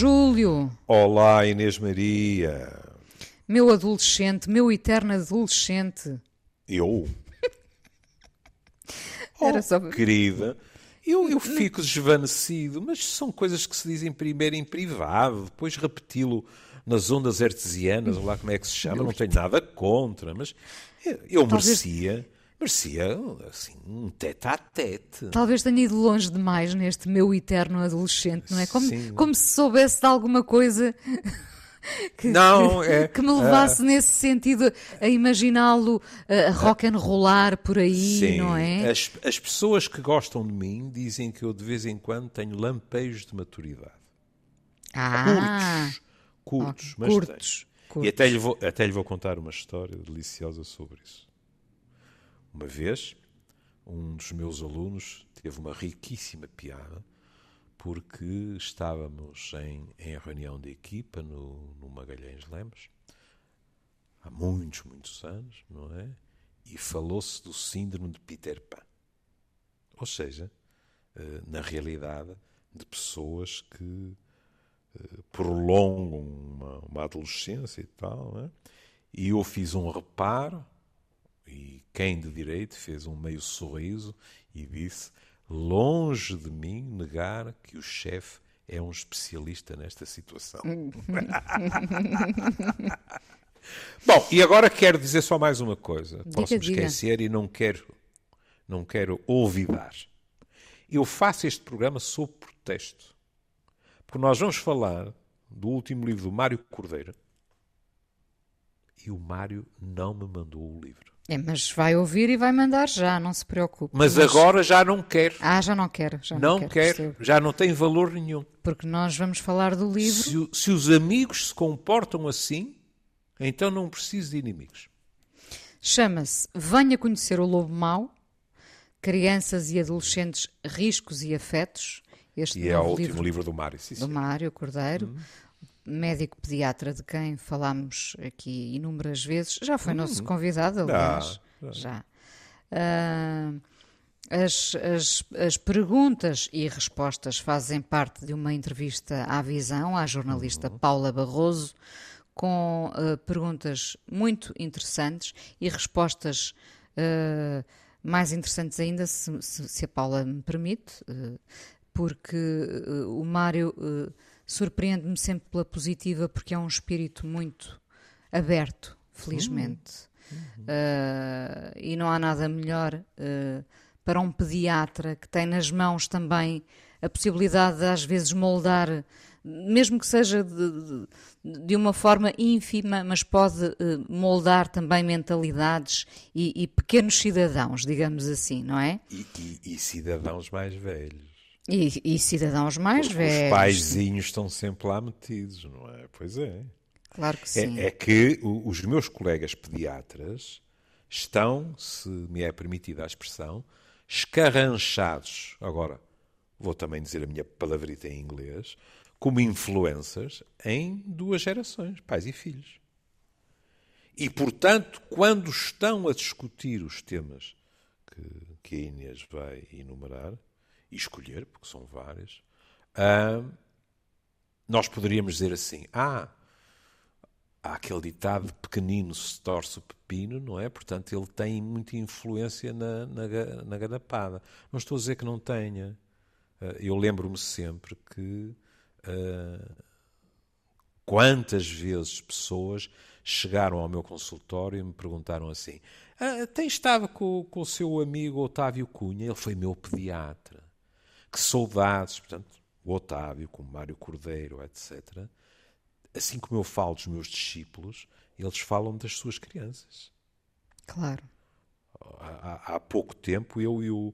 Júlio. Olá, Inês Maria. Meu adolescente, meu eterno adolescente. Eu? Era oh, só... Querida, eu, eu fico desvanecido, mas são coisas que se dizem primeiro em privado, depois repeti-lo nas ondas artesianas, ou lá como é que se chama, não tenho nada contra, mas eu, eu merecia, merecia assim, um tete a tete. Talvez tenha ido longe demais neste meu eterno adolescente, não é? Como, Sim. como se soubesse de alguma coisa que, Não, que, é- que me levasse nesse sentido a imaginá-lo a, a rock and rollar por aí, Sim, não é? as, as pessoas que gostam de mim dizem que eu de vez em quando tenho lampejos de maturidade. Ah, Curtos, ok, mas curtos, curtos. E até lhe, vou, até lhe vou contar uma história deliciosa sobre isso. Uma vez, um dos meus alunos teve uma riquíssima piada porque estávamos em, em reunião de equipa no, no Magalhães Lemos há muitos, muitos anos, não é? E falou-se do síndrome de Peter Pan. Ou seja, eh, na realidade, de pessoas que eh, prolongam uma, uma adolescência e tal, é? E eu fiz um reparo, e quem de direito fez um meio sorriso e disse: longe de mim negar que o chefe é um especialista nesta situação. Bom, e agora quero dizer só mais uma coisa. Posso me diga. esquecer e não quero, não quero olvidar. Eu faço este programa sob protesto. Porque nós vamos falar do último livro do Mário Cordeiro. E o Mário não me mandou o livro. É, mas vai ouvir e vai mandar já, não se preocupe. Mas agora já não quer. Ah, já não quero. Já não, Não quero, quer. Já não tem valor nenhum. Porque nós vamos falar do livro. Se, se os amigos se comportam assim, então não preciso de inimigos. Chama-se Venha Conhecer o Lobo Mau, Crianças e Adolescentes, Riscos e Afetos. Este E é o último livro do Mário. Sim, do sim. Mário Cordeiro, médico pediatra de quem falámos aqui inúmeras vezes. Já foi nosso convidado, aliás. Já. Ah, as, as, as perguntas e respostas fazem parte de uma entrevista à Visão, à jornalista Paula Barroso, com ah, perguntas muito interessantes e respostas ah, mais interessantes ainda, se, se- se a Paula me permite, porque o Mário surpreende-me sempre pela positiva, porque é um espírito muito aberto, felizmente. Uh, e não há nada melhor uh, para um pediatra que tem nas mãos também a possibilidade de às vezes moldar, mesmo que seja de, de- de uma forma ínfima, mas pode uh, moldar também mentalidades e, e pequenos cidadãos, digamos assim, não é? E, e- e cidadãos mais velhos. E, e cidadãos mais Porque velhos. Os paizinhos estão sempre lá metidos, não é? Pois é. Claro que sim. É, é que os meus colegas pediatras estão, se me é permitida a expressão, escarranchados. Agora, vou também dizer a minha palavrita em inglês, como influencers em duas gerações, pais e filhos. E, portanto, quando estão a discutir os temas que, que a Inês vai enumerar e escolher, porque são vários, ah, nós poderíamos dizer assim: ah, há aquele ditado pequenino se torce o pepino, não é? Portanto, ele tem muita influência na, na, na ganapada. Não estou a dizer que não tenha. Ah, Eu lembro-me sempre que ah, quantas vezes pessoas chegaram ao meu consultório e me perguntaram assim: ah, tem estado com, com o seu amigo Otávio Cunha? Ele foi meu pediatra. Que saudades, portanto, o Otávio, com o Mário Cordeiro, etc assim como eu falo dos meus discípulos, eles falam das suas crianças. Claro. Há, há- pouco tempo eu e, o,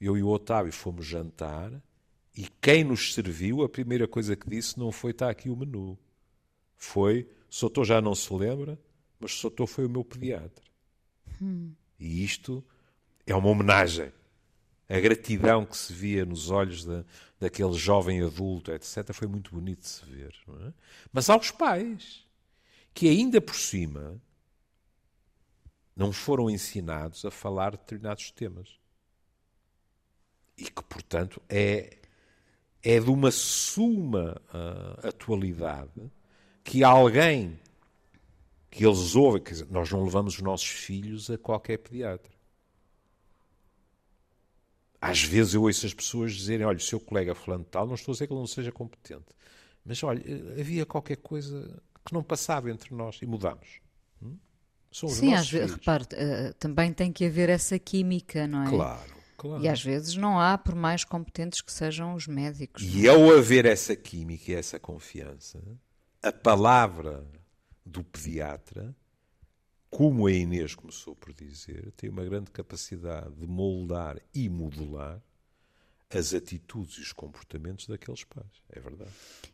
eu e o Otávio fomos jantar e quem nos serviu, a primeira coisa que disse não foi está aqui o menu. Foi, Sotô já não se lembra, mas Sotô foi o meu pediatra. E isto é uma homenagem. A gratidão que se via nos olhos da, daquele jovem adulto, etc., foi muito bonito de se ver. é? Mas aos pais, que ainda por cima não foram ensinados a falar de determinados temas. E que, portanto, é, é de uma suma uh, atualidade que alguém que eles ouvem, quer dizer, nós não levamos os nossos filhos a qualquer pediatra. Às vezes eu ouço as pessoas dizerem: olha, o seu colega fulano tal, não estou a dizer que ele não seja competente, mas olha, havia qualquer coisa que não passava entre nós e mudamos. Hum? Sim, às vezes, repare, uh, também tem que haver essa química, não é? Claro, claro. E às vezes não há, por mais competentes que sejam os médicos. E ao haver essa química e essa confiança, a palavra do pediatra, como a Inês começou por dizer, tem uma grande capacidade de moldar e modular as atitudes e os comportamentos daqueles pais. É verdade.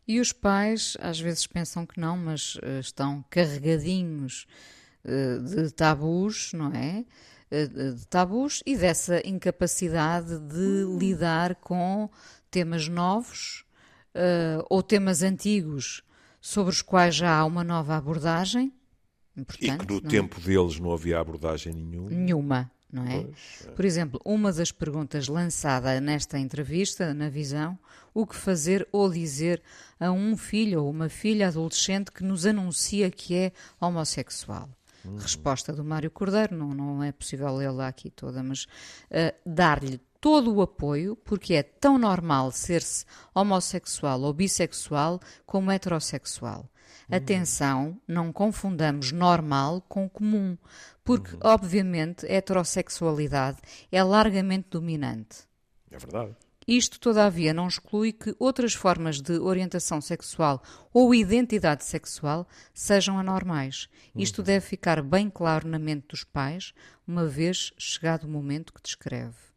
E os pais às vezes pensam que não, mas uh, estão carregadinhos uh, de tabus, não é? Uh, de tabus e dessa incapacidade de hum. lidar com temas novos ou temas antigos sobre os quais já há uma nova abordagem. E que no é? tempo deles não havia abordagem nenhuma. Nenhuma, não é? Pois, é? Por exemplo, uma das perguntas lançada nesta entrevista, na visão, o que fazer ou dizer a um filho ou uma filha adolescente que nos anuncia que é homossexual. Uhum. Resposta do Mário Cordeiro, não, não é possível lê-la aqui toda, mas uh, dar-lhe todo o apoio, porque é tão normal ser-se homossexual ou bissexual como heterossexual. Atenção, não confundamos normal com comum, porque, uhum. obviamente, a heterossexualidade é largamente dominante. É verdade. Isto, todavia, não exclui que outras formas de orientação sexual ou identidade sexual sejam anormais. Isto uhum. deve ficar bem claro na mente dos pais, uma vez chegado o momento que descreve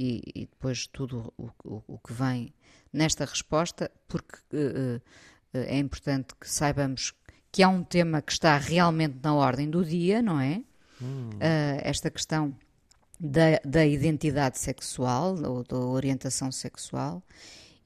e, e depois tudo o, o, o, que vem nesta resposta, porque uh, é importante que saibamos que há um tema que está realmente na ordem do dia, não é? Hum. Uh, esta questão da, da, identidade sexual ou da orientação sexual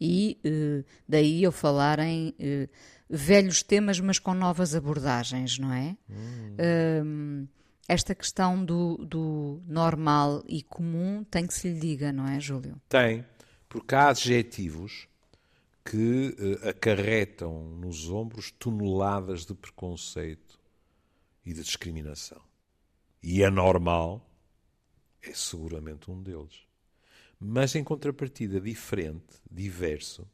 e uh, daí eu falar em uh, velhos temas mas com novas abordagens, não é? Hum esta questão do, do, normal e comum tem que se lhe diga, não é, Júlio? Tem, porque há adjetivos que uh, acarretam nos ombros toneladas de preconceito e de discriminação. E anormal é seguramente um deles. Mas em contrapartida, diferente, diverso,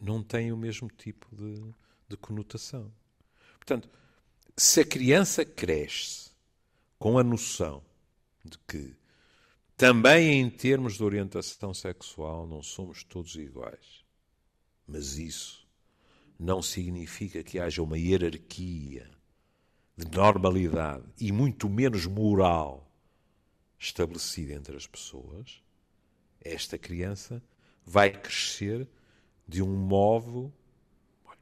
não tem o mesmo tipo de, de conotação. Portanto, se a criança cresce com a noção de que também em termos de orientação sexual não somos todos iguais, mas isso não significa que haja uma hierarquia de normalidade e muito menos moral estabelecida entre as pessoas, esta criança vai crescer de um modo,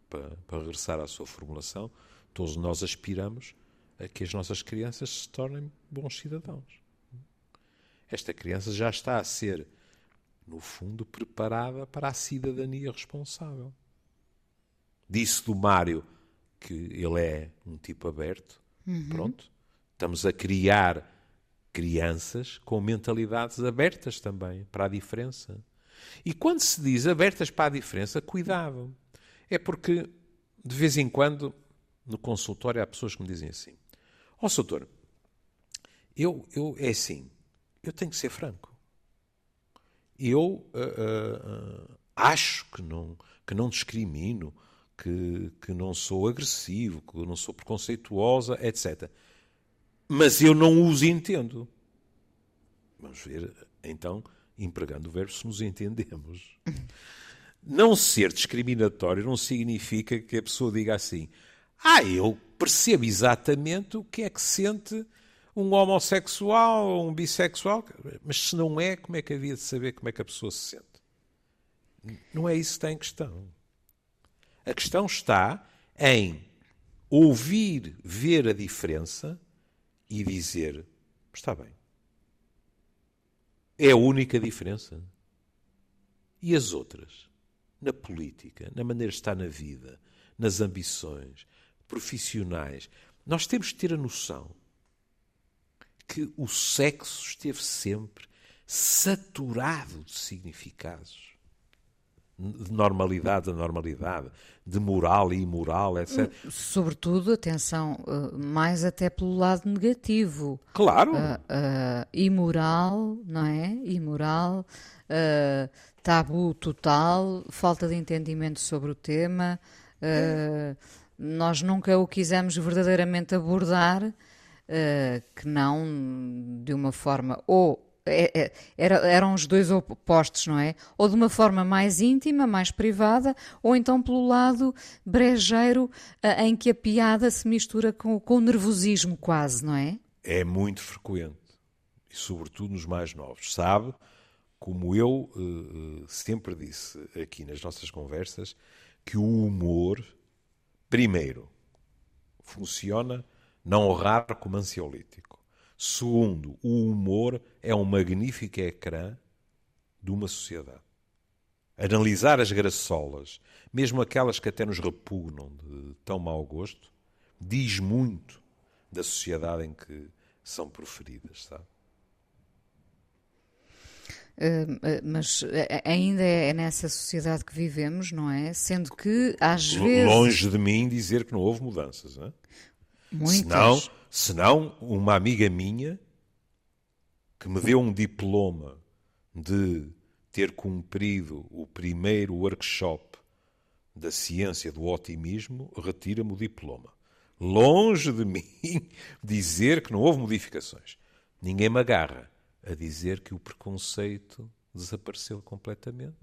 para, para regressar à sua formulação, Todos nós aspiramos a que as nossas crianças se tornem bons cidadãos. Esta criança já está a ser, no fundo, preparada para a cidadania responsável. Disse do Mário que ele é um tipo aberto. Uhum. Pronto. Estamos a criar crianças com mentalidades abertas também para a diferença. E quando se diz abertas para a diferença, cuidado. É porque, de vez em quando, no consultório há pessoas que me dizem assim: Ó, oh, doutor, eu, eu, é assim, eu tenho que ser franco. Eu uh, uh, acho que não, que não discrimino, que, que não sou agressivo, que não sou preconceituosa, etc. Mas eu não os entendo. Vamos ver, então, empregando o verbo, se nos entendemos. Não ser discriminatório não significa que a pessoa diga assim: ah, eu percebo exatamente o que é que sente um homossexual ou um bissexual, mas se não é, como é que havia de saber como é que a pessoa se sente? Não é isso que está em questão. A questão está em ouvir, ver a diferença e dizer: está bem. É a única diferença. E as outras? Na política, na maneira de estar na vida, nas ambições, profissionais, nós temos que ter a noção que o sexo esteve sempre saturado de significados. de normalidade a normalidade, de moral e imoral, etc. Sobretudo, atenção, eh, mais até pelo lado negativo. Claro. Uh, uh, imoral, não é? Imoral, uh, tabu total, falta de entendimento sobre o tema. Nós nunca o quisemos verdadeiramente abordar, que não de uma forma ou é, é, era, eram os dois opostos, não é? Ou de uma forma mais íntima, mais privada, ou então pelo lado brejeiro uh, em que a piada se mistura com, com o nervosismo quase, não é? É muito frequente, e sobretudo nos mais novos. Sabe, como eu uh, sempre disse aqui nas nossas conversas, que o humor, primeiro, funciona não raro como ansiolítico. Segundo, o humor é um magnífico ecrã de uma sociedade. Analisar as graçolas, mesmo aquelas que até nos repugnam de tão mau gosto, diz muito da sociedade em que são proferidas, sabe? Uh, mas ainda é nessa sociedade que vivemos, não é? Sendo que às vezes. Longe de mim dizer que não houve mudanças, não é? Muitas. Senão, senão, uma amiga minha que me deu um diploma de ter cumprido o primeiro workshop da ciência do otimismo, retira-me o diploma. Longe de mim dizer que não houve modificações. Ninguém me agarra a dizer que o preconceito desapareceu completamente.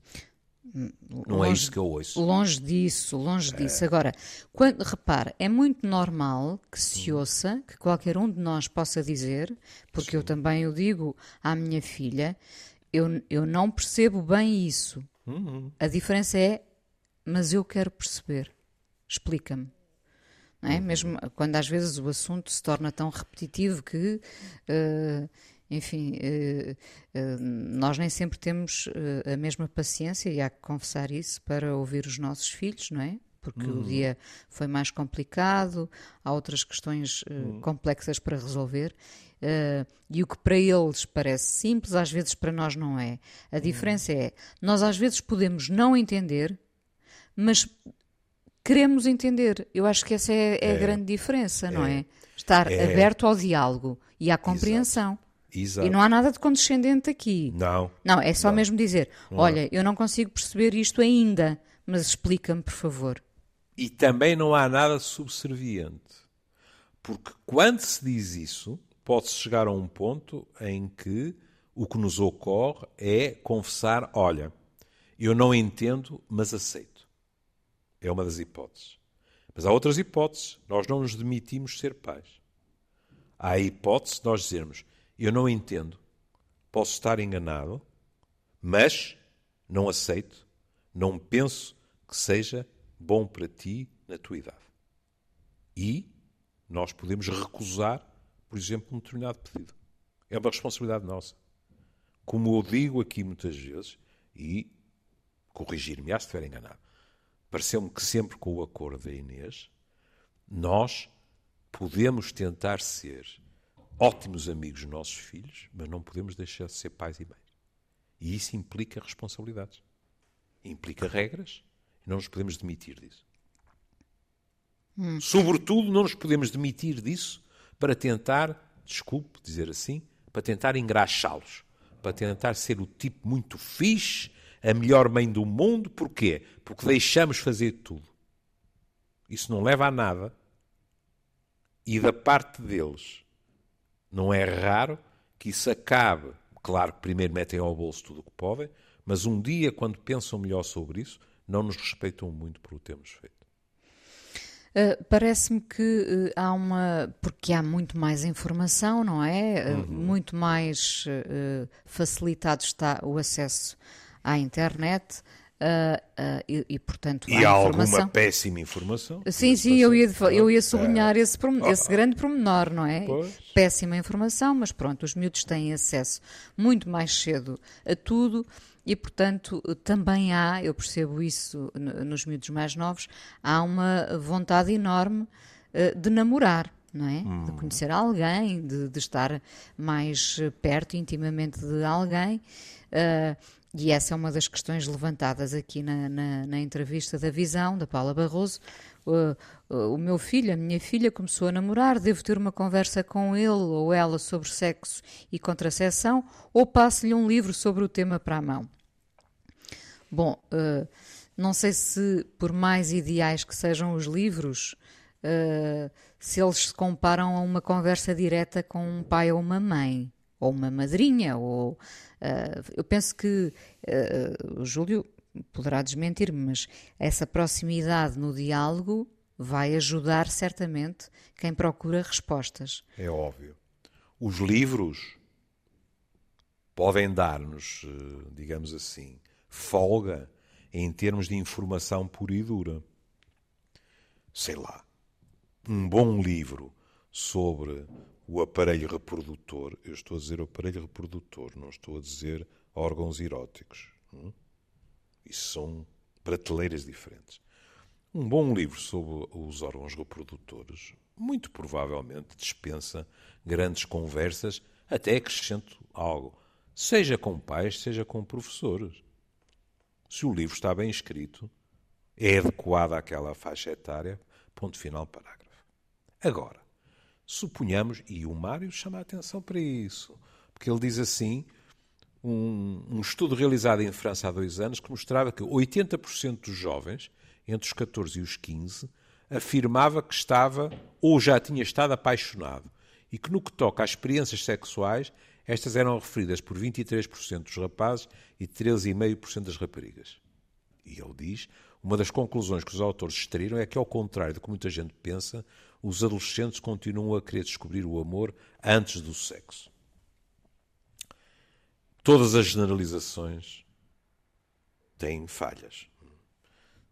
Não longe, é isso que eu ouço. Longe disso, longe é. disso. Agora, quando, repara, é muito normal que se hum. ouça, que qualquer um de nós possa dizer, porque Sim. eu também o digo à minha filha, eu, eu não percebo bem isso. Uhum. A diferença é, mas eu quero perceber. Explica-me. É? Uhum. Mesmo quando às vezes o assunto se torna tão repetitivo que uh, enfim, eh, eh, nós nem sempre temos eh, a mesma paciência, e há que confessar isso, para ouvir os nossos filhos, não é? Porque uhum. o dia foi mais complicado, há outras questões uhum. complexas para resolver. e o que para eles parece simples, às vezes para nós não é. A uhum. diferença é, nós às vezes podemos não entender, mas queremos entender. Eu acho que essa é, é a é. grande diferença, não é? é? Estar é. aberto ao diálogo e à compreensão. Exato. Exato. E não há nada de condescendente aqui. Não. Não, é só não. mesmo dizer: não. olha, eu não consigo perceber isto ainda, mas explica-me, por favor. E também não há nada subserviente. Porque quando se diz isso, pode-se chegar a um ponto em que o que nos ocorre é confessar: olha, eu não entendo, mas aceito. É uma das hipóteses. Mas há outras hipóteses. Nós não nos demitimos ser pais. Há a hipótese de nós dizermos: eu não entendo. Posso estar enganado, mas não aceito, não penso que seja bom para ti na tua idade. E nós podemos recusar, por exemplo, um determinado pedido. É uma responsabilidade nossa. Como eu digo aqui muitas vezes, e corrigir-me, se estiver enganado, pareceu-me que sempre com o acordo da Inês, nós podemos tentar ser ótimos amigos nossos filhos, mas não podemos deixar de ser pais e mães. E isso implica responsabilidades. Implica regras e não nos podemos demitir disso. Hum. Sobretudo, não nos podemos demitir disso para tentar, desculpe dizer assim, para tentar engraxá-los, para tentar ser o tipo muito fixe, a melhor mãe do mundo. Porquê? Porque deixamos fazer tudo. Isso não leva a nada. E da parte deles, não é raro que isso acabe. Claro que primeiro metem ao bolso tudo o que podem, mas um dia, quando pensam melhor sobre isso, não nos respeitam muito por o termos feito. Uh, Parece-me que uh, há uma. Porque há muito mais informação, não é? Uh, uhum. Muito mais facilitado está o acesso à internet. Uh, uh, e, e, portanto, e há, há alguma péssima informação? Sim, sim, eu ia, eu ia sublinhar é. esse, esse grande promenor, não é? Pois. Péssima informação, mas pronto, os miúdos têm acesso muito mais cedo a tudo e, portanto, também há, eu percebo isso nos miúdos mais novos, há uma vontade enorme de namorar. não é? Hum. De conhecer alguém, de, de, estar mais perto, intimamente de alguém. Uh, e essa é uma das questões levantadas aqui na, na, na entrevista da Visão, da Paula Barroso. O meu filho, a minha filha, começou a namorar, devo ter uma conversa com ele ou ela sobre sexo e contracepção, ou passo-lhe um livro sobre o tema para a mão. Bom, uh, não sei se, por mais ideais que sejam os livros, se eles se comparam a uma conversa direta com um pai ou uma mãe, ou uma madrinha, ou Uh, eu penso que uh, o Júlio poderá desmentir-me, mas essa proximidade no diálogo vai ajudar certamente quem procura respostas. É óbvio. Os livros podem dar-nos, eh, digamos assim, folga em termos de informação pura e dura. Sei lá, um bom livro sobre o aparelho reprodutor, eu estou a dizer o aparelho reprodutor, não estou a dizer órgãos eróticos. Hum? Isso são prateleiras diferentes. Um bom livro sobre os órgãos reprodutores, muito provavelmente dispensa grandes conversas, até acrescento algo, seja com pais, seja com professores. Se o livro está bem escrito, é adequado àquela faixa etária, ponto final, parágrafo. Agora, Suponhamos, e o Mário chama a atenção para isso, porque ele diz assim: um, um estudo realizado em França há dois anos que mostrava que 80% dos jovens, entre os 14 e os 15, afirmava que estava ou já tinha estado apaixonado e que no que toca às experiências sexuais, estas eram referidas por 23% dos rapazes e 13,5% das raparigas. E ele diz, uma das conclusões que os autores extraíram é que, ao contrário do que muita gente pensa, os adolescentes continuam a querer descobrir o amor antes do sexo. Todas as generalizações têm falhas.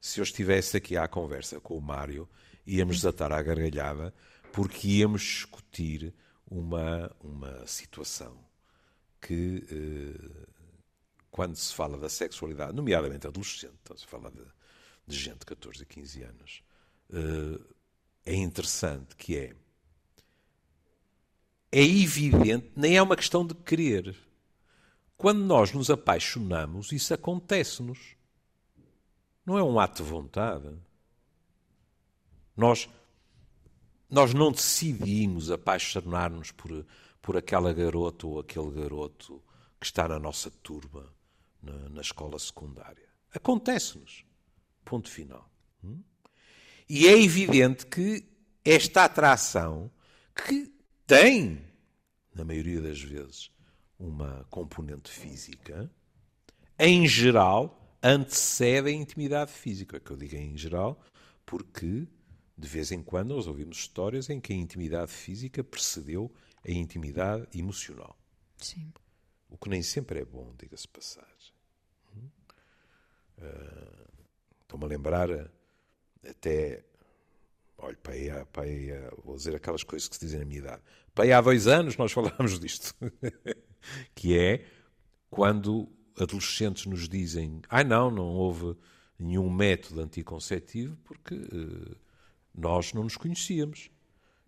Se eu estivesse aqui à conversa com o Mário, íamos desatar à gargalhada porque íamos discutir uma, uma situação que, eh, quando se fala da sexualidade, nomeadamente adolescente, então se fala de, de gente de 14 a 15 anos, eh, é interessante, que é é evidente, nem é uma questão de querer. Quando nós nos apaixonamos, isso acontece-nos. Não é um ato de vontade. Nós, nós não decidimos apaixonar-nos por, por aquela garota ou aquele garoto que está na nossa turma, na, na escola secundária. Acontece-nos. Ponto final. Hum? E é evidente que esta atração, que tem, na maioria das vezes, uma componente física, em geral, antecede a intimidade física. É que eu digo em geral, porque de vez em quando nós ouvimos histórias em que a intimidade física precedeu a intimidade emocional. Sim. O que nem sempre é bom, diga-se passagem. Uh, Estou-me a lembrar até, olha, para aí, para aí, vou dizer aquelas coisas que se dizem na minha idade. Para aí há dois anos nós falámos disto, que é quando adolescentes nos dizem, ai ah, não, não houve nenhum método anticonceptivo porque uh, nós não nos conhecíamos.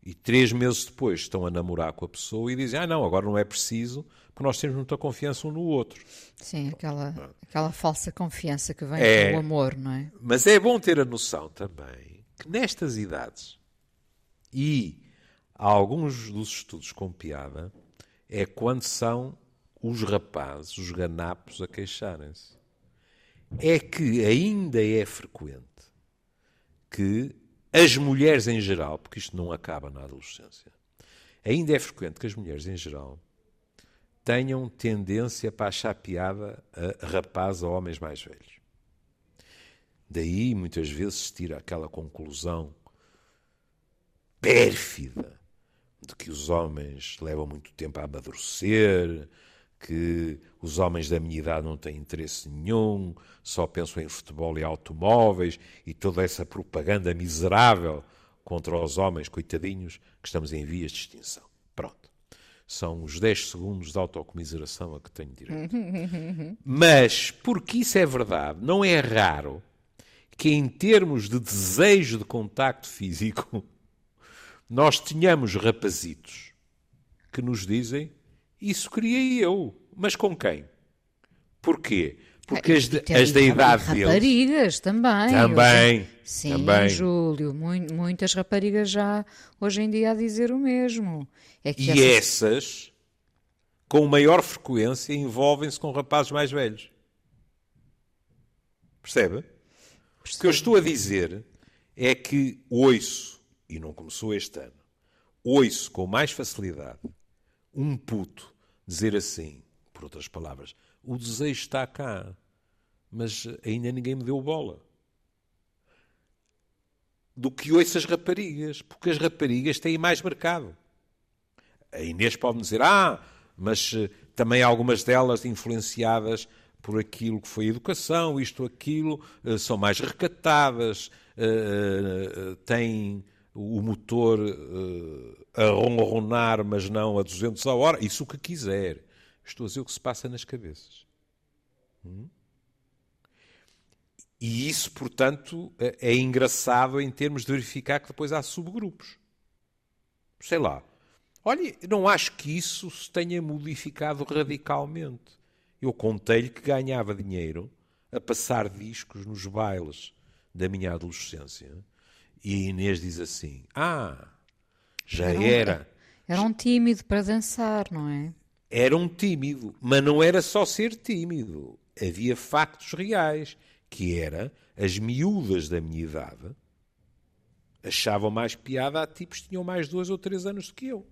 E três meses depois estão a namorar com a pessoa e dizem: Ah, não, agora não é preciso, porque nós temos muita confiança um no outro. Sim, aquela, aquela falsa confiança que vem é, com o amor, não é? Mas é bom ter a noção também que nestas idades, e há alguns dos estudos com piada, é quando são os rapazes, os ganapos, a queixarem-se. É que ainda é frequente que as mulheres em geral, porque isto não acaba na adolescência, ainda é frequente que as mulheres em geral tenham tendência para achar piada a rapazes ou homens mais velhos. Daí, muitas vezes, se tira aquela conclusão pérfida de que os homens levam muito tempo a amadurecer, que os homens da minha idade não têm interesse nenhum, só pensam em futebol e automóveis e toda essa propaganda miserável contra os homens, coitadinhos, que estamos em vias de extinção. São os 10 segundos de autocomiseração a que tenho direito. Mas, porque isso é verdade, não é raro que, em termos de desejo de contacto físico, nós tínhamos rapazitos que nos dizem isso queria eu, mas com quem? Porquê? Porque as, de, as da idade deles. Raparigas também. Também. Sim, também. Júlio. Muitas raparigas já hoje em dia a dizer o mesmo. É e essas... essas, com maior frequência, envolvem-se com rapazes mais velhos. Percebe? Percebe? O que eu estou a dizer é que ouço, e não começou este ano, ouço com mais facilidade um puto dizer assim, por outras palavras, o desejo está cá, mas ainda ninguém me deu bola. Do que ouço as raparigas, porque as raparigas têm mais mercado. A Inês pode me dizer, ah, mas eh, também algumas delas influenciadas por aquilo que foi educação, isto, aquilo, eh, são mais recatadas, eh, têm o motor a ronronar, mas não a 200 a hora, isso o que quiser. Estou a dizer o que se passa nas cabeças. Hum? E isso, portanto, é, é engraçado em termos de verificar que depois há subgrupos. Sei lá. Olha, não acho que isso se tenha modificado radicalmente. Eu contei-lhe que ganhava dinheiro a passar discos nos bailes da minha adolescência. E a Inês diz assim: Ah, já era. Um, era. Era um tímido para dançar, não é? Era um tímido, mas não era só ser tímido. Havia factos reais, que era as miúdas da minha idade achavam mais piada a tipos que tinham mais dois ou três anos do que eu.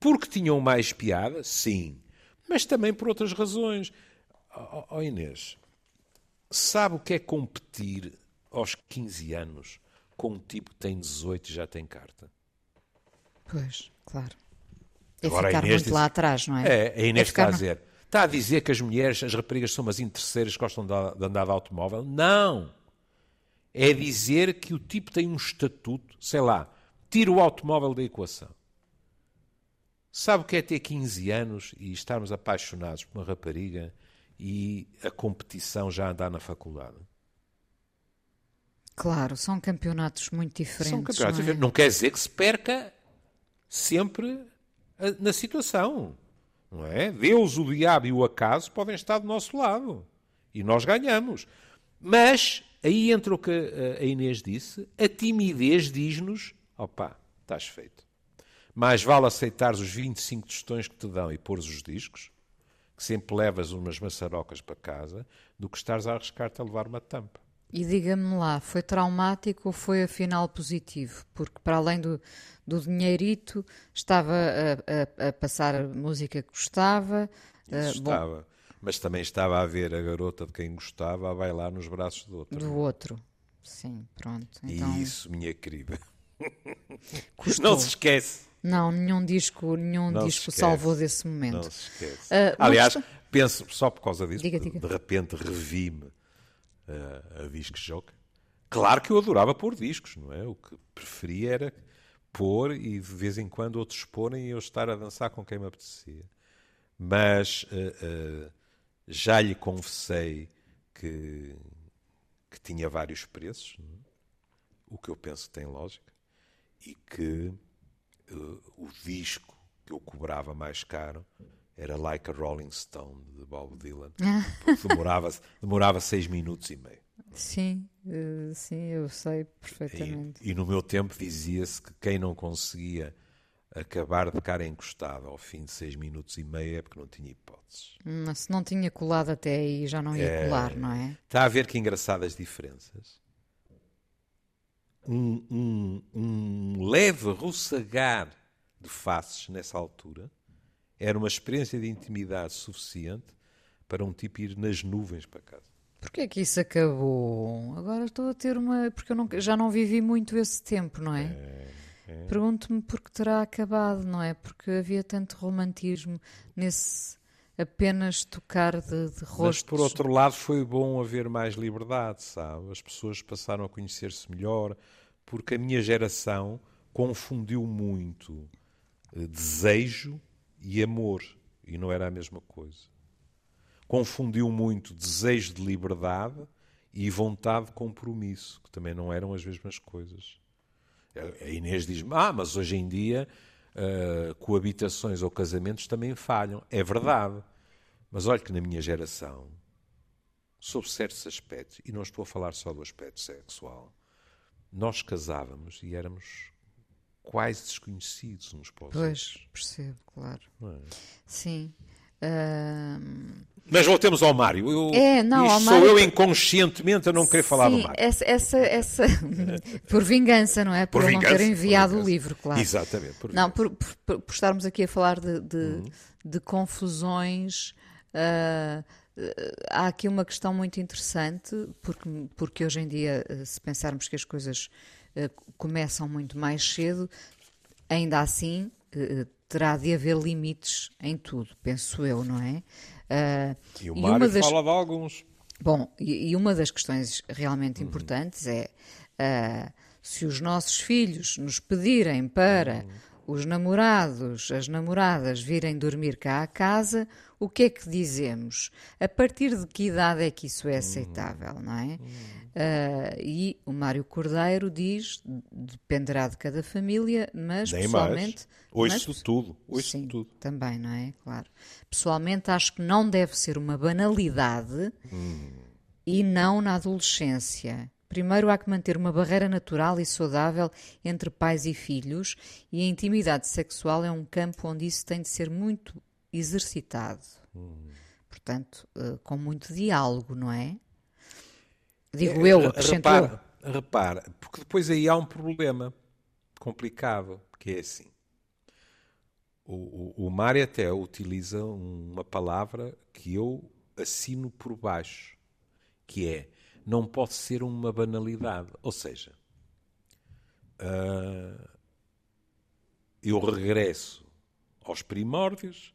Porque tinham mais piada, sim, mas também por outras razões. Oh, oh Inês, sabe o que é competir aos 15 anos com um tipo que tem 18 e já tem carta? Pois, claro. É Agora, ficar muito diz... lá atrás, não é? É, a Inês é está a dizer. Está a dizer que as mulheres, as raparigas são umas interesseiras que gostam de andar de automóvel? Não! É dizer que o tipo tem um estatuto, sei lá, tira o automóvel da equação. Sabe o que é ter 15 anos e estarmos apaixonados por uma rapariga e a competição já andar na faculdade? Claro, são campeonatos muito diferentes. São campeonatos não, é? não quer dizer que se perca sempre na situação. Não é? Deus, o diabo e o acaso podem estar do nosso lado. E nós ganhamos. Mas, aí entra o que a Inês disse, a timidez diz-nos, opá, estás feito. Mais vale aceitares os 25 tostões que te dão e pôres os discos, que sempre levas umas maçarocas para casa, do que estares a arriscar-te a levar uma tampa. E diga-me lá, foi traumático ou foi afinal positivo? Porque para além do, do dinheirito, estava a, a, a passar música que gostava. Isso uh, estava. Bom, mas também estava a ver a garota de quem gostava a bailar nos braços do outro. Do outro. Sim, pronto. Então... E isso, minha querida. Não se esquece. Não, nenhum disco, nenhum não disco salvou desse momento. Não se esquece. Uh, Aliás, penso, só por causa disso, diga, diga. de repente revi-me a, a disc jockey. Claro que eu adorava pôr discos, não é? O que preferia era pôr e de vez em quando outros porem e eu estar a dançar com quem me apetecia. Mas uh, uh, já lhe confessei que, que tinha vários preços, é? o que eu penso que tem lógica, e que uh, o disco que eu cobrava mais caro era Like a Rolling Stone, de Bob Dylan. Demorava, demorava seis minutos e meio. Sim, uh, sim, eu sei perfeitamente. E, e no meu tempo dizia-se que quem não conseguia acabar de cara encostado ao fim de seis minutos e meio é porque não tinha hipóteses. Mas se não tinha colado até aí, já não ia é, colar, não é? Está a ver que engraçadas diferenças. Um, um, um leve rossegar de faces nessa altura era uma experiência de intimidade suficiente para um tipo ir nas nuvens para casa. Porquê é que isso acabou? Agora estou a ter uma. Porque eu não, já não vivi muito esse tempo, não é? é, é. Pergunto-me por que terá acabado, não é? Porque havia tanto romantismo nesse apenas tocar de, de rostos. Mas por outro lado foi bom haver mais liberdade, sabe? As pessoas passaram a conhecer-se melhor, porque a minha geração confundiu muito eh, desejo e amor, e não era a mesma coisa. Confundiu muito desejo de liberdade e vontade de compromisso, que também não eram as mesmas coisas. A Inês diz-me, ah, mas hoje em dia uh, coabitações ou casamentos também falham. É verdade. Mas olha que na minha geração, sob certos aspectos, e não estou a falar só do aspecto sexual, nós casávamos e éramos quase desconhecidos uns para os pois, outros. Pois, percebo, claro. É? Sim. Uh... Mas voltemos ao Mário. Eu, é, não, ao Mário... sou eu inconscientemente a não querer falar Sim, do Mário. Essa, essa, essa... por vingança, não é? Por, por vingança, não ter enviado o livro, claro. Exatamente. Por não, por, por, por, estarmos aqui a falar de, de, uhum. de confusões. Uh, há aqui uma questão muito interessante, porque, porque hoje em dia, se pensarmos que as coisas uh, começam muito mais cedo, ainda assim uh, terá de haver limites em tudo, penso eu, não é? E o Mário das... fala de alguns. Bom, e, e, uma das questões realmente uhum. importantes é uh, se os nossos filhos nos pedirem para uhum. os namorados, as namoradas virem dormir cá à casa, o que é que dizemos? A partir de que idade é que isso é aceitável, não é? Uh, e o Mário Cordeiro diz, dependerá de cada família, mas Nem pessoalmente... Mais. Ouço mas, tudo, ouço sim, tudo. também, não é? Claro. Pessoalmente acho que não deve ser uma banalidade hum. e não na adolescência. Primeiro há que manter uma barreira natural e saudável entre pais e filhos, e a intimidade sexual é um campo onde isso tem de ser muito exercitado. Hum. Portanto, uh, com muito diálogo, não é? Digo é, eu, acrescentou. Repara, repara, porque depois aí há um problema complicado, que é assim. O, o, o Mário até utiliza uma palavra que eu assino por baixo, que é não pode ser uma banalidade. Ou seja, uh, eu regresso aos primórdios,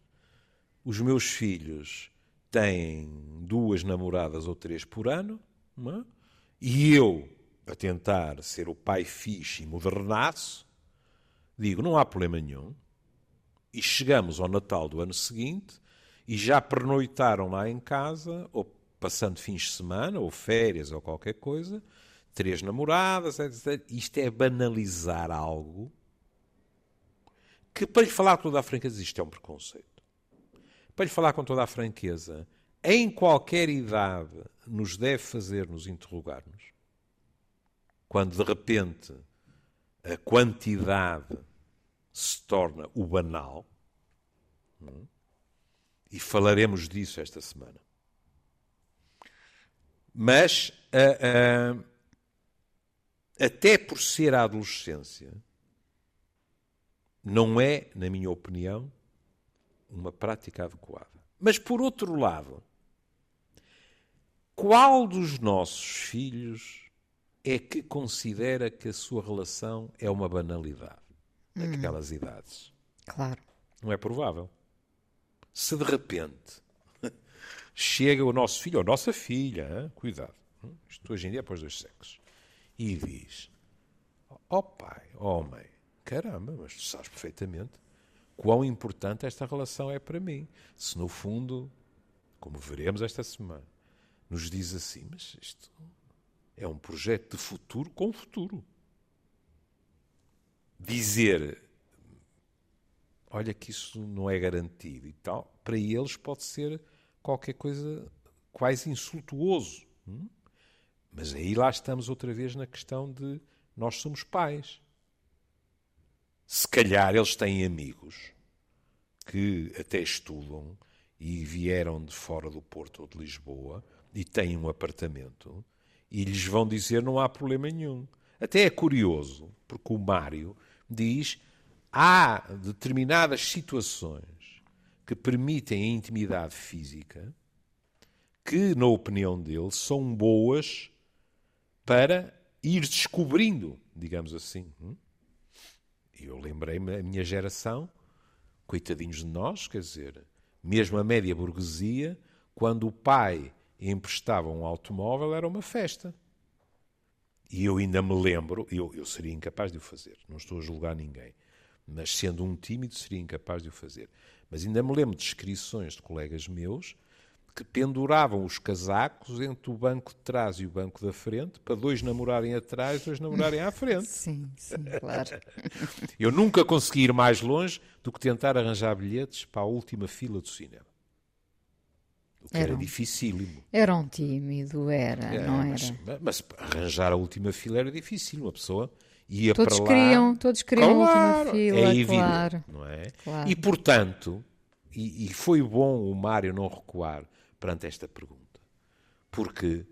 os meus filhos têm duas namoradas ou três por ano, é? e eu, a tentar ser o pai fixe e modernaço, digo: não há problema nenhum. E chegamos ao Natal do ano seguinte e já pernoitaram lá em casa, ou passando fins de semana, ou férias, ou qualquer coisa, três namoradas, etc. Isto é banalizar algo que, para lhe falar toda a franqueza, isto é um preconceito para lhe falar com toda a franqueza, em qualquer idade nos deve fazer nos interrogarmos. Quando de repente a quantidade se torna o banal? É? e falaremos disso esta semana. Mas, até por ser a adolescência, não é, na minha opinião, uma prática adequada. Mas, por outro lado, qual dos nossos filhos é que considera que a sua relação é uma banalidade naquelas hum. idades? Claro. Não é provável. Se de repente chega o nosso filho ou a nossa filha, hein? cuidado, isto hoje em dia é para os dois sexos, e diz: Ó oh, pai, ó oh, mãe, caramba, mas tu sabes perfeitamente quão importante esta relação é para mim. Se no fundo, como veremos esta semana, nos diz assim, mas isto é um projeto de futuro com futuro. Dizer, olha que isso não é garantido e tal, para eles pode ser qualquer coisa quase insultuoso. Hum? Mas aí lá estamos outra vez na questão de nós somos pais. Se calhar eles têm amigos que até estudam e vieram de fora do Porto ou de Lisboa e têm um apartamento e lhes vão dizer não há problema nenhum. Até é curioso, porque o Mário diz há determinadas situações que permitem a intimidade física que, na opinião dele, são boas para ir descobrindo, digamos assim. Eu lembrei-me, a minha geração, coitadinhos de nós, quer dizer, mesmo a média burguesia, quando o pai emprestava um automóvel, era uma festa. E eu ainda me lembro, eu, eu seria incapaz de o fazer, não estou a julgar ninguém, mas sendo um tímido, seria incapaz de o fazer. Mas ainda me lembro de descrições de colegas meus que penduravam os casacos entre o banco de trás e o banco da frente, para dois namorarem atrás e dois namorarem à frente. Sim, sim, claro. Eu nunca consegui ir mais longe do que tentar arranjar bilhetes para a última fila do cinema. O que era, era dificílimo. Era um tímido, era, é, não mas, era? Mas, arranjar a última fila era difícil. Uma pessoa ia todos para lá... Queriam, todos queriam claro, a última fila, é evidente, claro. Não é? Claro. E, portanto, e, e foi bom o Mário não recuar perante esta pergunta. Porque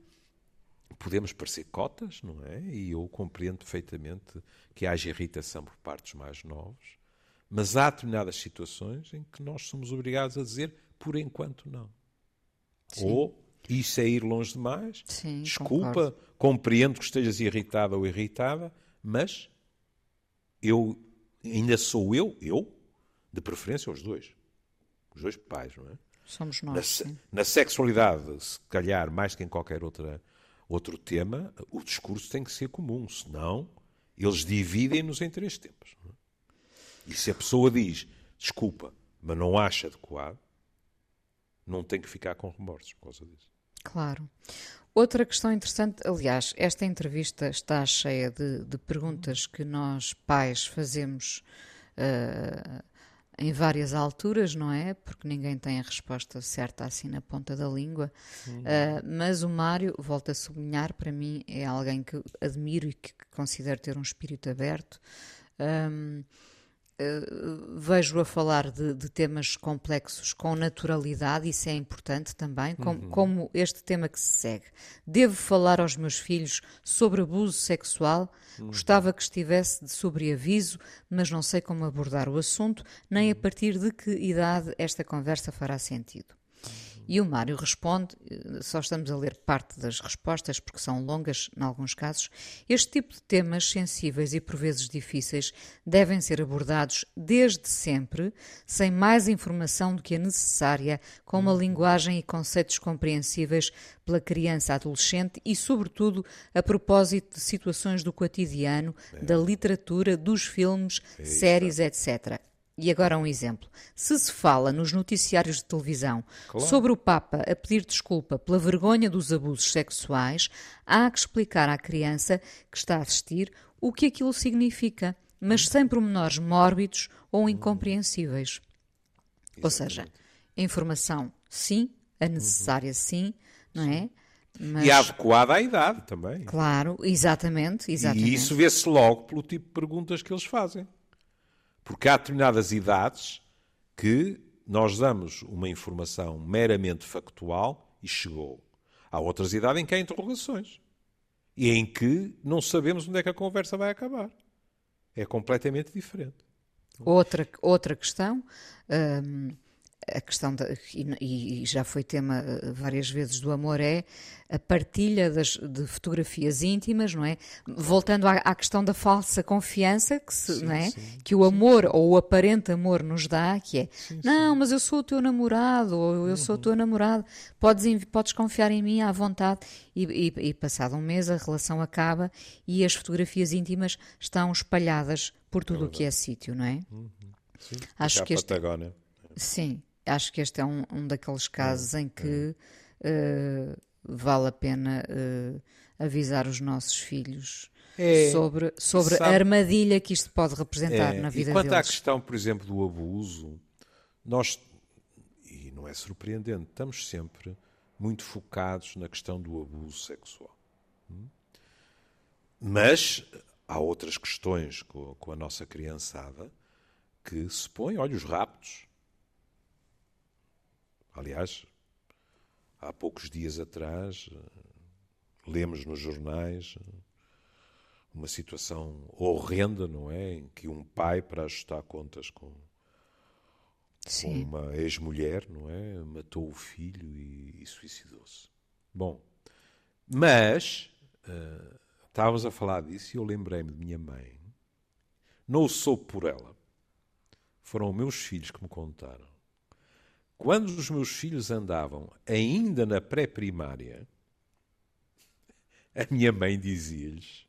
podemos parecer cotas, não é? E eu compreendo perfeitamente que haja irritação por parte dos mais novos, mas há determinadas situações em que nós somos obrigados a dizer por enquanto não. Sim. Ou isso é ir longe demais. Sim, Desculpa, concordo. compreendo que estejas irritada ou irritada, mas eu ainda sou eu, eu, de preferência os dois. Os dois pais, não é? Somos nós. Na, na, sexualidade, se calhar, mais que em qualquer outra, outro tema, o discurso tem que ser comum, senão eles dividem-nos em três tempos. É? E se a pessoa diz desculpa, mas não acha adequado, não tem que ficar com remorsos por causa disso. Claro. Outra questão interessante, aliás, esta entrevista está cheia de, de perguntas que nós, pais, fazemos. Uh, em várias alturas, não é? Porque ninguém tem a resposta certa assim na ponta da língua. Uh, mas o Mário, volto a sublinhar, para mim é alguém que admiro e que considero ter um espírito aberto. Um, Uh, vejo a falar de, de, temas complexos com naturalidade, isso é importante também, com, uhum. como este tema que se segue. Devo falar aos meus filhos sobre abuso sexual? Uhum. Gostava que estivesse de sobreaviso, mas não sei como abordar o assunto, nem a partir de que idade esta conversa fará sentido. E o Mário responde, eh, só estamos a ler parte das respostas porque são longas em alguns casos. Este tipo de temas sensíveis e por vezes difíceis devem ser abordados desde sempre, sem mais informação do que a necessária, com uma linguagem e conceitos compreensíveis pela criança adolescente e, sobretudo, a propósito de situações do cotidiano, é. da literatura, dos filmes, é séries, etc. E agora um exemplo. Se se fala nos noticiários de televisão claro. sobre o Papa a pedir desculpa pela vergonha dos abusos sexuais, há que explicar à criança que está a assistir o que aquilo significa, mas sem pormenores mórbidos ou incompreensíveis. Ou seja, informação sim, a necessária uhum. sim, não é? Mas... E adequada à idade também. Claro, exatamente, exatamente. E isso vê-se logo pelo tipo de perguntas que eles fazem. Porque há determinadas idades que nós damos uma informação meramente factual e chegou. Há outras idades em que há interrogações e em que não sabemos onde é que a conversa vai acabar. É completamente diferente. Outra, outra questão. Hum, a questão, de, e, e, já foi tema eh, várias vezes do amor, é a partilha das, de fotografias íntimas, não é? Voltando à, à questão da falsa confiança que, se, sim, não é? Sim, que o amor sim. ou o aparente amor nos dá, que é não, mas eu sou o teu namorado ou eu uhum. sou o teu namorado, podes, podes confiar em mim à vontade. E, e, e passado um mês a relação acaba e as fotografias íntimas estão espalhadas por tudo o que é sítio, não é? Uhum. Acho que este... Patagónia. Sim, acho que este é um, um daqueles casos em que uh, vale a pena uh, avisar os nossos filhos é, sobre, sobre sabe, a armadilha que isto pode representar é, na vida e quanto deles. à questão, por exemplo, do abuso, nós, e não é surpreendente, estamos sempre muito focados na questão do abuso sexual. Hum? Mas há outras questões com, com a nossa criançada que se põem, olha, os raptos. Aliás, há poucos dias atrás, lemos nos jornais uma situação horrenda, não é? Em que um pai, para ajustar contas com, com uma ex-mulher, não é? Matou o filho e, e suicidou-se. Bom, mas uh, estávamos a falar disso e eu lembrei-me de minha mãe. Não o soube por ela. Foram meus filhos que me contaram quando os meus filhos andavam ainda na pré-primária, a minha mãe dizia-lhes: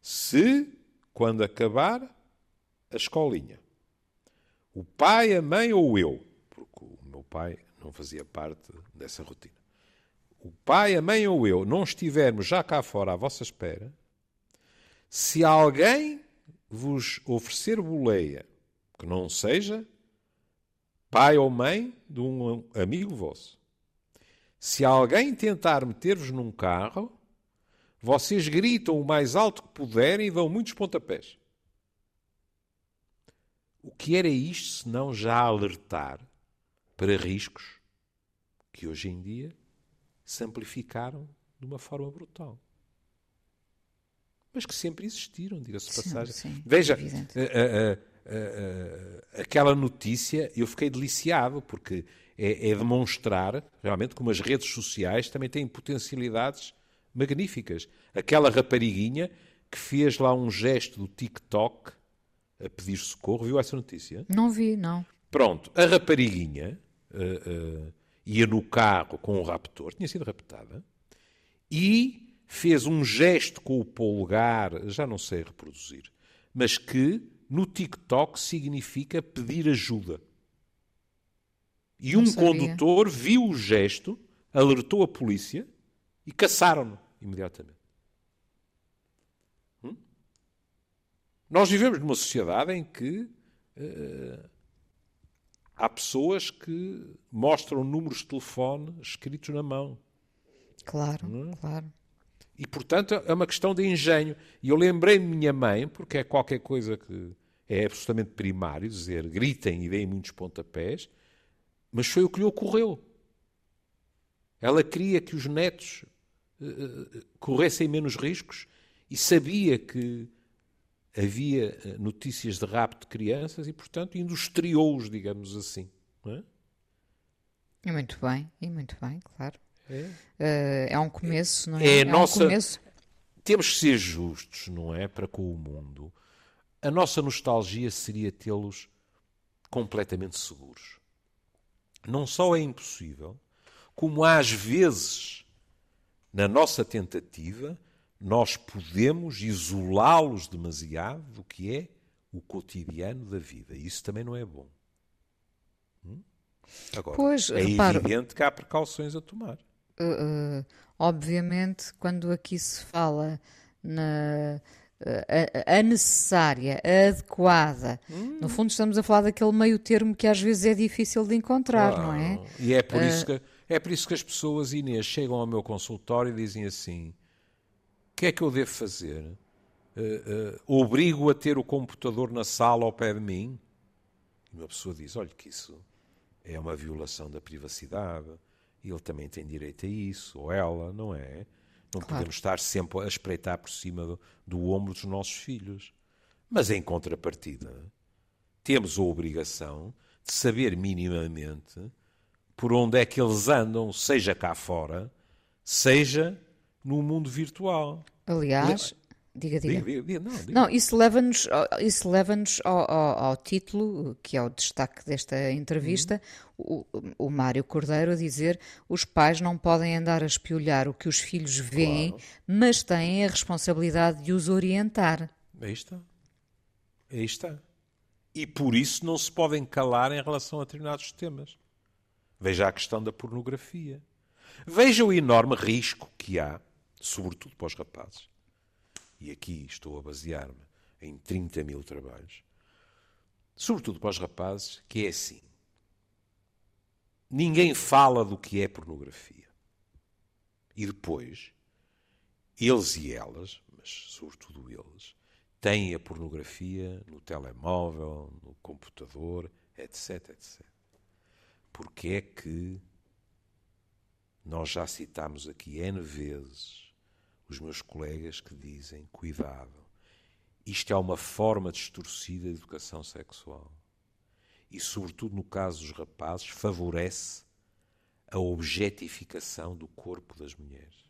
se, quando acabar a escolinha, o pai, a mãe ou eu, porque o meu pai não fazia parte dessa rotina. O pai, a mãe ou eu não estivermos já cá fora à vossa espera, se alguém vos oferecer boleia que não seja pai ou mãe de um amigo vosso, se alguém tentar meter-vos num carro, vocês gritam o mais alto que puderem e dão muitos pontapés. O que era isto se não já alertar para riscos que hoje em dia se amplificaram de uma forma brutal? Mas que sempre existiram, diga-se passagem. Sim, Veja, uh, uh, aquela notícia, eu fiquei deliciado, porque é, é demonstrar realmente como as redes sociais também têm potencialidades magníficas. Aquela rapariguinha que fez lá um gesto do TikTok a pedir socorro, viu essa notícia? Não vi, não. Pronto, a rapariguinha uh, uh, ia no carro com o raptor, tinha sido raptada, e fez um gesto com o polegar, já não sei reproduzir, mas que no TikTok significa pedir ajuda. E um condutor viu o gesto, alertou a polícia e caçaram-no imediatamente. Hum? Nós vivemos numa sociedade em que uh, há pessoas que mostram números de telefone escritos na mão. Claro, hum? claro. E, portanto, é uma questão de engenho. E eu lembrei de minha mãe, porque é qualquer coisa que é absolutamente primário, dizer gritem e deem muitos pontapés, mas foi o que lhe ocorreu. Ela queria que os netos uh, corressem menos riscos e sabia que havia eh, notícias de rapto de crianças e, portanto, industriou-os, digamos assim. É? E muito bem, e muito bem, claro. É, é um começo, não é? É, é nossa... um começo. Temos que ser justos, não é? Para com o mundo. A nossa nostalgia seria tê-los completamente seguros não só é impossível, como às vezes, na nossa tentativa, nós podemos isolá-los demasiado do que é o cotidiano da vida. Isso também não é bom. Hum? Agora, pois, é reparo, evidente que há precauções a tomar. Uh, obviamente, quando aqui se fala na a, a, necessária, a adequada. Hum. No fundo, estamos a falar daquele meio termo que às vezes é difícil de encontrar, não é? E é por, uh... isso que, é por isso que as pessoas, Inês, chegam ao meu consultório e dizem assim: o que é que eu devo fazer? Uh, uh, obrigo a ter o computador na sala ao pé de mim? E uma pessoa diz: olha, que isso é uma violação da privacidade, ele também tem direito a isso, ou ela, não é? Não claro. podemos estar sempre a espreitar por cima do, do ombro dos nossos filhos. Mas, em contrapartida, temos a obrigação de saber minimamente por onde é que eles andam, seja cá fora, seja no mundo virtual. Aliás, Diga, diga. diga, diga não, diga. não, isso leva-nos isso leva ao, ao, ao, título, que é o destaque desta entrevista, uhum. o, o Mário Cordeiro a dizer os pais não podem andar a espiolhar o que os filhos veem, claro. mas têm a responsabilidade de os orientar. Aí está. Aí está. E por isso não se podem calar em relação a determinados temas. Veja a questão da pornografia. Veja o enorme risco que há, sobretudo para os rapazes, e aqui estou a basear-me em 30 mil trabalhos, sobretudo para os rapazes, que é assim. Ninguém fala do que é pornografia. E depois, eles e elas, mas sobretudo eles, têm a pornografia no telemóvel, no computador, etc, etc. Porque é que nós já citámos aqui N vezes os meus colegas que dizem: cuidado, isto é uma forma distorcida de educação sexual. E, sobretudo no caso dos rapazes, favorece a objetificação do corpo das mulheres.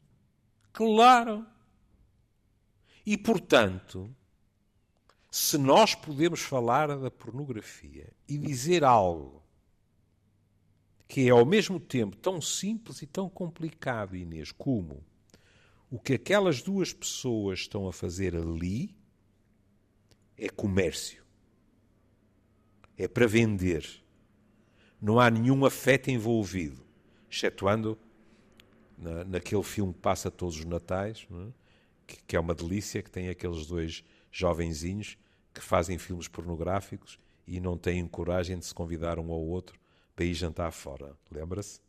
Claro! E, portanto, se nós podemos falar da pornografia e dizer algo que é ao mesmo tempo tão simples e tão complicado, Inês, como o que aquelas duas pessoas estão a fazer ali é comércio. É para vender. não há nenhum afeto envolvido, excetuando na, naquele filme que passa todos os natais, é? que, que é uma delícia, que tem aqueles dois jovenzinhos que fazem filmes pornográficos e não têm coragem de se convidar um ao outro para ir jantar fora. Lembra-se?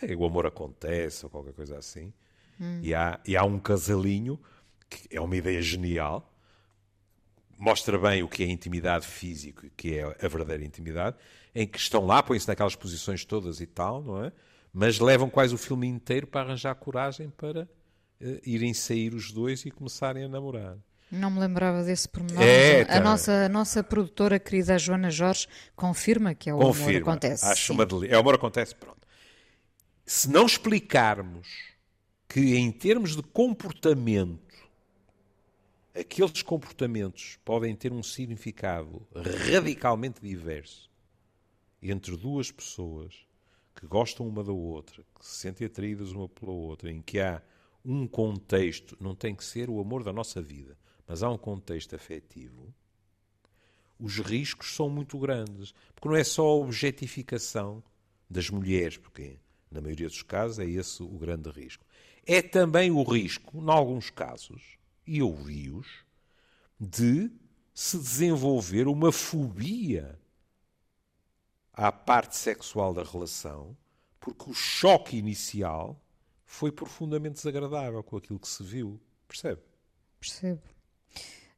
É, o amor acontece ou qualquer coisa assim. Hum. E, há, e há um casalinho que é uma ideia genial, mostra bem o que é intimidade física, o que é a verdadeira intimidade, em que estão lá, põem-se naquelas posições todas e tal, não é? Mas levam quase o filme inteiro para arranjar coragem para uh, irem sair os dois e começarem a namorar. Não me lembrava desse pormenor. É, tá. a, nossa, a nossa produtora querida Joana Jorge confirma que é o confirma. amor acontece. Acho uma delícia. É o amor acontece, pronto. Se não explicarmos que em termos de comportamento aqueles comportamentos podem ter um significado radicalmente diverso entre duas pessoas que gostam uma da outra, que se sentem atraídas uma pela outra, em que há um contexto, não tem que ser o amor da nossa vida, mas há um contexto afetivo, os riscos são muito grandes. Porque não é só a objetificação das mulheres, porque na maioria dos casos é esse o grande risco. É também o risco, em alguns casos, e ouvi-os, de se desenvolver uma fobia à parte sexual da relação, porque o choque inicial foi profundamente desagradável com aquilo que se viu. Percebe? Percebo.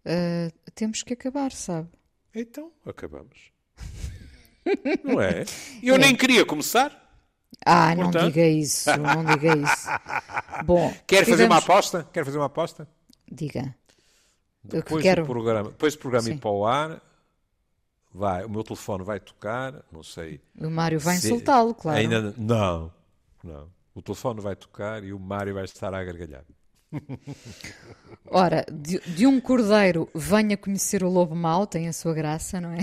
Uh, temos que acabar, sabe? Então, acabamos. não é? Eu é. nem queria começar. Ah, Portanto... não diga isso, não diga isso. Bom, quer fazer uma aposta? Quer fazer uma aposta? Diga. Depois, quero... do programa, depois do programa Sim. ir para o ar, vai, o meu telefone vai tocar, não sei. O Mário vai se... insultá-lo, claro. Ainda não, não. O telefone vai tocar e o Mário vai estar a gargalhar. Ora, de, de, um cordeiro venha conhecer o lobo mau, tem a sua graça, não é?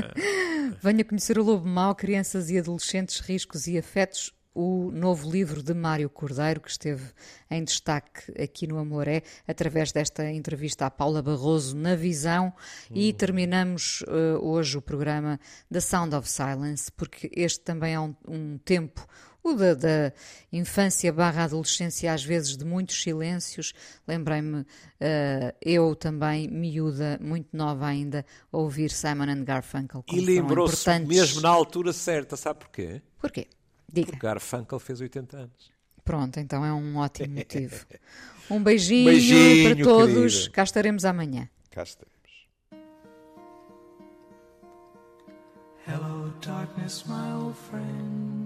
venha conhecer o lobo mau, crianças e adolescentes, riscos e afetos, o novo livro de Mário Cordeiro, que esteve em destaque aqui no Amoré, através desta entrevista à Paula Barroso na Visão. E uhum. terminamos uh, hoje o programa da Sound of Silence, porque este também é um, um tempo o da, da, infância barra adolescência, às vezes de muitos silêncios. Lembrei-me, uh, eu também, miúda, muito nova ainda, a ouvir Simon and Garfunkel. E lembrou-se mesmo na altura certa, sabe porquê? Porquê? Diga. Porque Garfunkel fez 80 anos. Pronto, então é um ótimo motivo. Um beijinho, beijinho para todos. Querida. Cá estaremos amanhã. Cá estaremos. Hello, darkness, my old friend.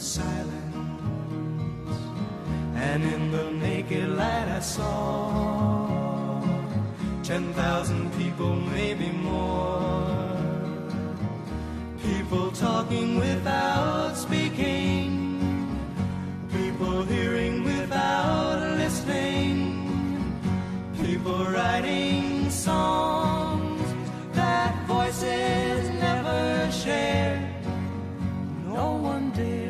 silence. And in the naked light I saw ten thousand people, maybe more People talking without speaking. People hearing without listening. People writing songs that voices never share No one dared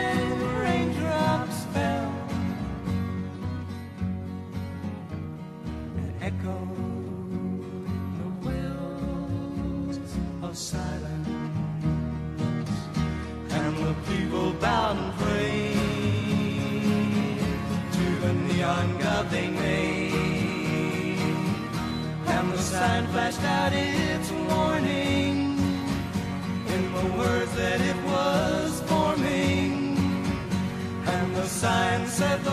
passed out its warning in the words that it was forming, and the sign said,